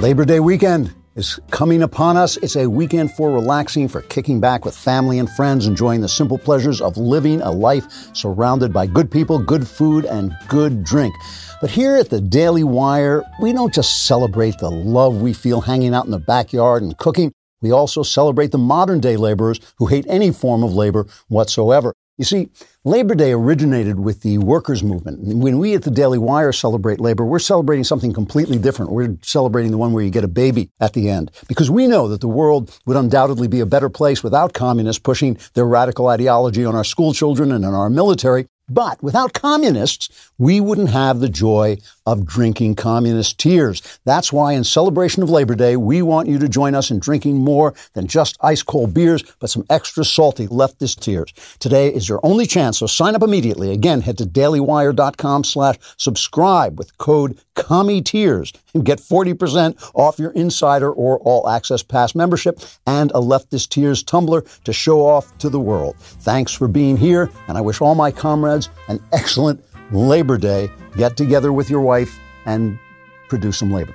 Labor Day weekend is coming upon us. It's a weekend for relaxing, for kicking back with family and friends, enjoying the simple pleasures of living a life surrounded by good people, good food, and good drink. But here at the Daily Wire, we don't just celebrate the love we feel hanging out in the backyard and cooking. We also celebrate the modern day laborers who hate any form of labor whatsoever. You see, Labor Day originated with the workers' movement. When we at the Daily Wire celebrate labor, we're celebrating something completely different. We're celebrating the one where you get a baby at the end. Because we know that the world would undoubtedly be a better place without communists pushing their radical ideology on our school children and on our military. But without communists, we wouldn't have the joy of drinking communist tears. That's why, in celebration of Labor Day, we want you to join us in drinking more than just ice cold beers, but some extra salty leftist tears. Today is your only chance, so sign up immediately. Again, head to dailywire.com slash subscribe with code COMMIETEARS and get 40% off your insider or all access pass membership and a leftist tears tumbler to show off to the world. Thanks for being here, and I wish all my comrades an excellent Labor Day. Get together with your wife and produce some labor.